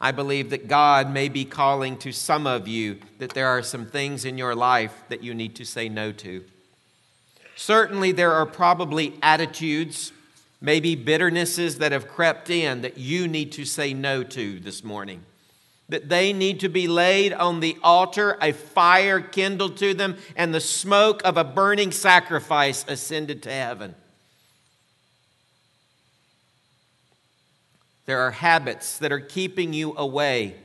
I believe that God may be calling to some of you that there are some things in your life that you need to say no to. Certainly, there are probably attitudes, maybe bitternesses that have crept in that you need to say no to this morning that they need to be laid on the altar, a fire kindled to them, and the smoke of a burning sacrifice ascended to heaven. There are habits that are keeping you away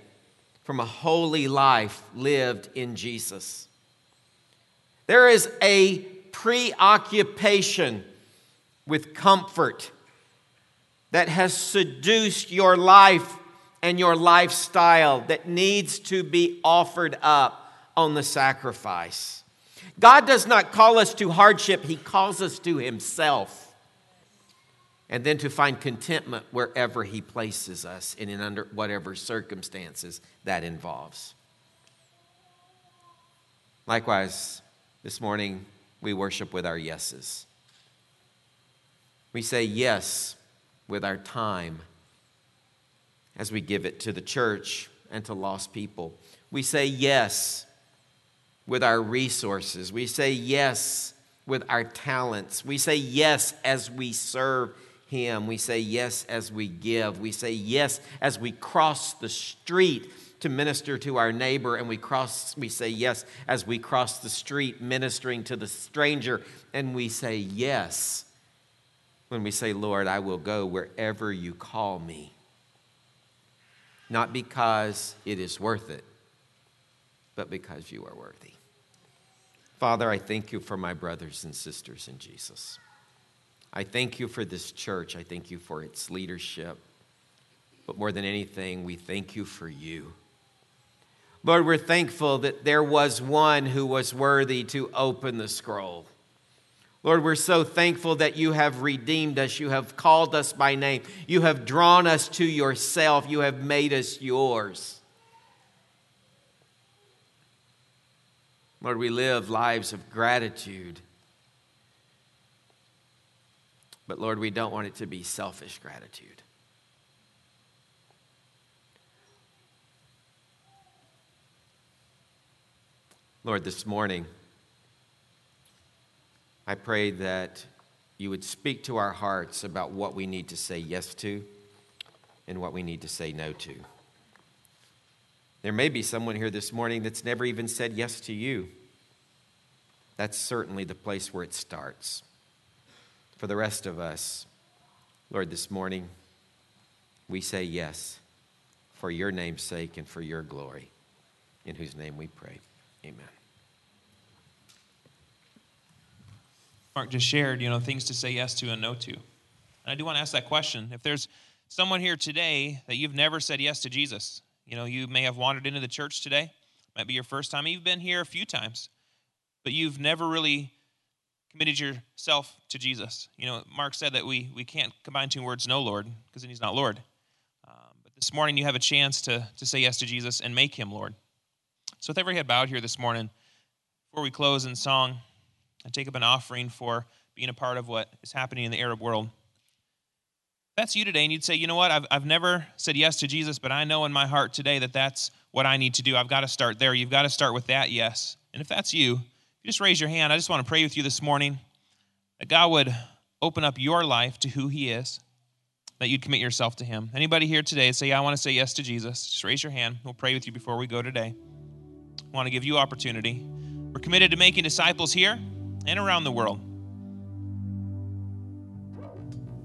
from a holy life lived in Jesus. There is a preoccupation with comfort that has seduced your life and your lifestyle that needs to be offered up on the sacrifice. God does not call us to hardship, He calls us to Himself. And then to find contentment wherever He places us and in under whatever circumstances that involves. Likewise, this morning we worship with our yeses. We say yes with our time as we give it to the church and to lost people. We say yes with our resources. We say yes with our talents. We say yes as we serve Him. We say yes as we give. We say yes as we cross the street to minister to our neighbor and we cross we say yes as we cross the street ministering to the stranger and we say yes when we say lord i will go wherever you call me not because it is worth it, but because you are worthy. Father, I thank you for my brothers and sisters in Jesus. I thank you for this church. I thank you for its leadership. But more than anything, we thank you for you. Lord, we're thankful that there was one who was worthy to open the scroll. Lord, we're so thankful that you have redeemed us. You have called us by name. You have drawn us to yourself. You have made us yours. Lord, we live lives of gratitude. But Lord, we don't want it to be selfish gratitude. Lord, this morning, I pray that you would speak to our hearts about what we need to say yes to and what we need to say no to. There may be someone here this morning that's never even said yes to you. That's certainly the place where it starts. For the rest of us, Lord, this morning, we say yes for your name's sake and for your glory, in whose name we pray. Amen. Mark just shared, you know, things to say yes to and no to. And I do want to ask that question. If there's someone here today that you've never said yes to Jesus, you know, you may have wandered into the church today, might be your first time, you've been here a few times, but you've never really committed yourself to Jesus. You know, Mark said that we, we can't combine two words, no Lord, because then he's not Lord. Um, but this morning you have a chance to, to say yes to Jesus and make him Lord. So with every head bowed here this morning, before we close in song, and take up an offering for being a part of what is happening in the Arab world. That's you today, and you'd say, you know what, I've, I've never said yes to Jesus, but I know in my heart today that that's what I need to do. I've got to start there. You've got to start with that, yes. And if that's you just raise your hand. I just want to pray with you this morning that God would open up your life to who He is, that you'd commit yourself to Him. Anybody here today say, I want to say yes to Jesus? Just raise your hand. We'll pray with you before we go today. I want to give you opportunity. We're committed to making disciples here and around the world.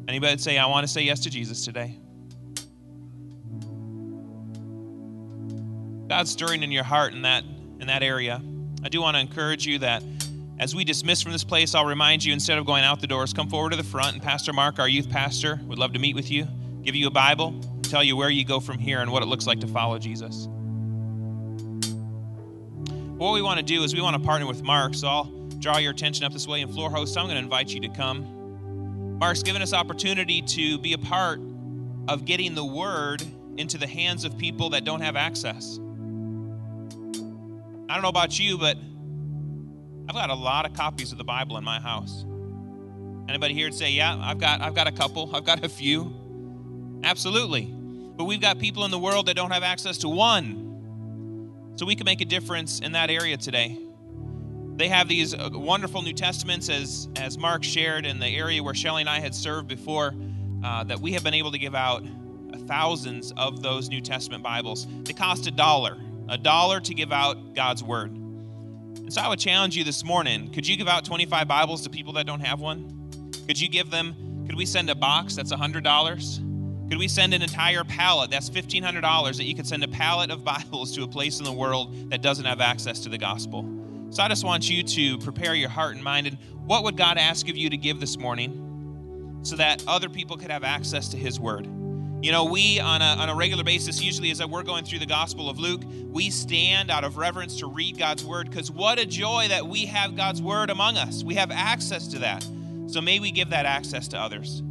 Anybody say, I want to say yes to Jesus today? God's stirring in your heart in that in that area. I do want to encourage you that as we dismiss from this place, I'll remind you instead of going out the doors, come forward to the front, and Pastor Mark, our youth pastor, would love to meet with you, give you a Bible, tell you where you go from here and what it looks like to follow Jesus. What we want to do is we want to partner with Mark, so I'll draw your attention up this way. And floor host, I'm going to invite you to come. Mark's given us opportunity to be a part of getting the word into the hands of people that don't have access. I don't know about you, but I've got a lot of copies of the Bible in my house. Anybody here say, "Yeah, I've got I've got a couple. I've got a few." Absolutely. But we've got people in the world that don't have access to one. So we can make a difference in that area today. They have these uh, wonderful New Testaments, as, as Mark shared in the area where Shelly and I had served before, uh, that we have been able to give out thousands of those New Testament Bibles. They cost a dollar a dollar to give out God's word. And so I would challenge you this morning could you give out 25 Bibles to people that don't have one? Could you give them, could we send a box that's $100? Could we send an entire pallet? That's $1,500 that you could send a pallet of Bibles to a place in the world that doesn't have access to the gospel. So I just want you to prepare your heart and mind. And what would God ask of you to give this morning so that other people could have access to His word? You know, we on a, on a regular basis, usually as we're going through the Gospel of Luke, we stand out of reverence to read God's Word because what a joy that we have God's Word among us. We have access to that. So may we give that access to others.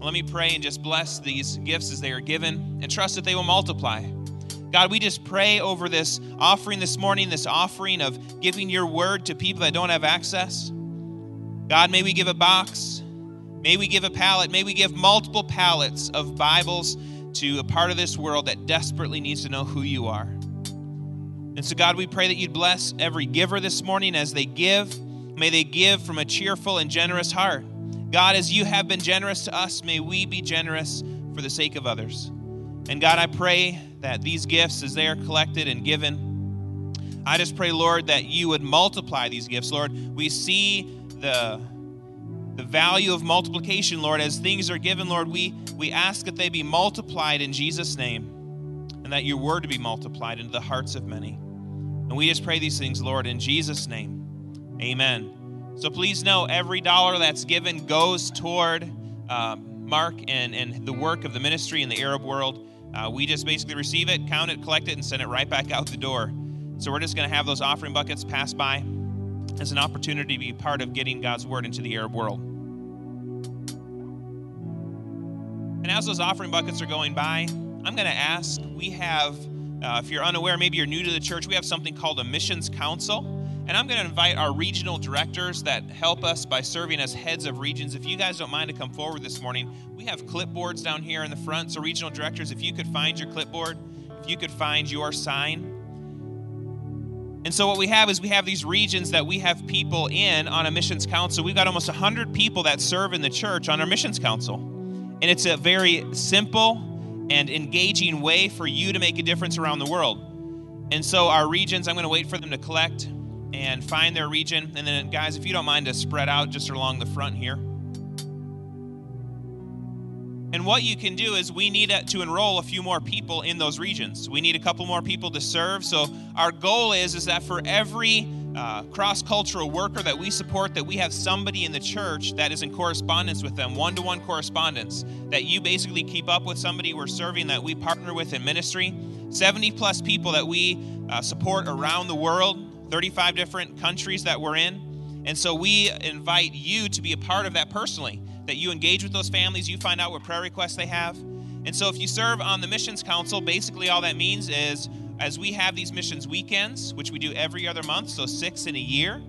Let me pray and just bless these gifts as they are given and trust that they will multiply. God, we just pray over this offering this morning, this offering of giving your word to people that don't have access. God, may we give a box May we give a pallet, may we give multiple pallets of Bibles to a part of this world that desperately needs to know who you are. And so, God, we pray that you'd bless every giver this morning as they give. May they give from a cheerful and generous heart. God, as you have been generous to us, may we be generous for the sake of others. And God, I pray that these gifts, as they are collected and given, I just pray, Lord, that you would multiply these gifts. Lord, we see the the value of multiplication, Lord, as things are given, Lord, we, we ask that they be multiplied in Jesus' name and that your word to be multiplied into the hearts of many. And we just pray these things, Lord, in Jesus' name. Amen. So please know every dollar that's given goes toward uh, Mark and, and the work of the ministry in the Arab world. Uh, we just basically receive it, count it, collect it, and send it right back out the door. So we're just going to have those offering buckets pass by as an opportunity to be part of getting God's word into the Arab world. As those offering buckets are going by, I'm going to ask we have, uh, if you're unaware, maybe you're new to the church, we have something called a missions council. And I'm going to invite our regional directors that help us by serving as heads of regions. If you guys don't mind to come forward this morning, we have clipboards down here in the front. So, regional directors, if you could find your clipboard, if you could find your sign. And so, what we have is we have these regions that we have people in on a missions council. We've got almost 100 people that serve in the church on our missions council. And it's a very simple and engaging way for you to make a difference around the world. And so, our regions, I'm going to wait for them to collect and find their region. And then, guys, if you don't mind to spread out just along the front here. And what you can do is we need to enroll a few more people in those regions. We need a couple more people to serve. So our goal is is that for every uh, cross cultural worker that we support, that we have somebody in the church that is in correspondence with them, one to one correspondence, that you basically keep up with somebody we're serving that we partner with in ministry. 70 plus people that we uh, support around the world, 35 different countries that we're in. And so we invite you to be a part of that personally, that you engage with those families, you find out what prayer requests they have. And so if you serve on the Missions Council, basically all that means is as we have these missions weekends, which we do every other month, so six in a year,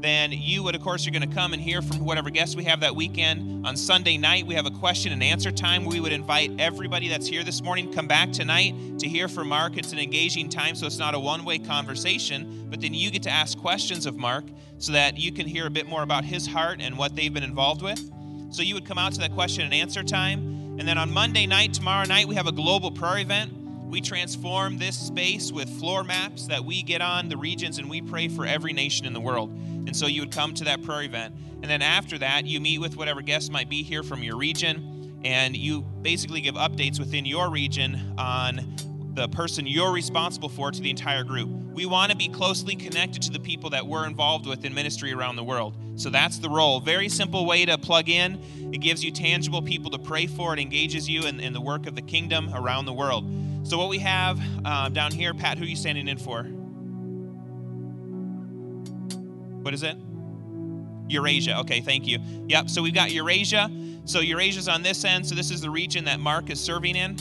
then you would, of course, you're going to come and hear from whatever guests we have that weekend. On Sunday night, we have a question and answer time. We would invite everybody that's here this morning come back tonight to hear from Mark. It's an engaging time, so it's not a one-way conversation. But then you get to ask questions of Mark so that you can hear a bit more about his heart and what they've been involved with. So you would come out to that question and answer time. And then on Monday night, tomorrow night, we have a global prayer event. We transform this space with floor maps that we get on the regions and we pray for every nation in the world. And so you would come to that prayer event. And then after that, you meet with whatever guests might be here from your region and you basically give updates within your region on the person you're responsible for to the entire group. We want to be closely connected to the people that we're involved with in ministry around the world. So that's the role. Very simple way to plug in. It gives you tangible people to pray for. It engages you in, in the work of the kingdom around the world. So, what we have uh, down here, Pat, who are you standing in for? What is it? Eurasia. Okay, thank you. Yep, so we've got Eurasia. So, Eurasia's on this end. So, this is the region that Mark is serving in.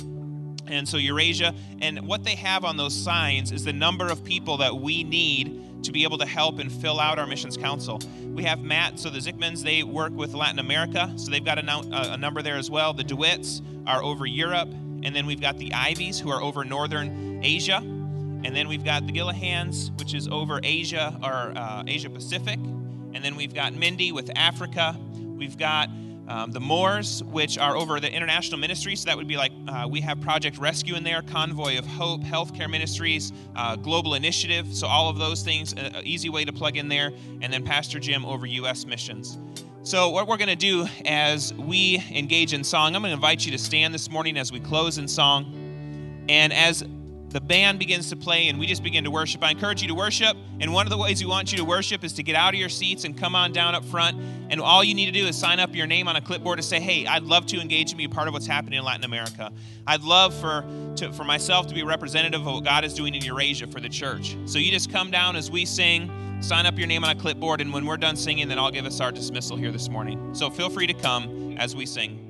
And so, Eurasia. And what they have on those signs is the number of people that we need to be able to help and fill out our missions council. We have Matt, so the Zickmans, they work with Latin America, so they've got a, a number there as well. The DeWitts are over Europe, and then we've got the Ivies, who are over northern Asia. And then we've got the Gillahans, which is over Asia or uh, Asia Pacific. And then we've got Mindy with Africa. We've got um, the Moors, which are over the international ministry. So that would be like uh, we have Project Rescue in there, Convoy of Hope, Healthcare Ministries, uh, Global Initiative. So all of those things, an easy way to plug in there. And then Pastor Jim over U.S. missions. So, what we're going to do as we engage in song, I'm going to invite you to stand this morning as we close in song. And as the band begins to play and we just begin to worship, I encourage you to worship. And one of the ways we want you to worship is to get out of your seats and come on down up front. And all you need to do is sign up your name on a clipboard to say, hey, I'd love to engage and be a part of what's happening in Latin America. I'd love for, to, for myself to be representative of what God is doing in Eurasia for the church. So you just come down as we sing sign up your name on a clipboard, and when we're done singing, then I'll give us our dismissal here this morning. So feel free to come as we sing.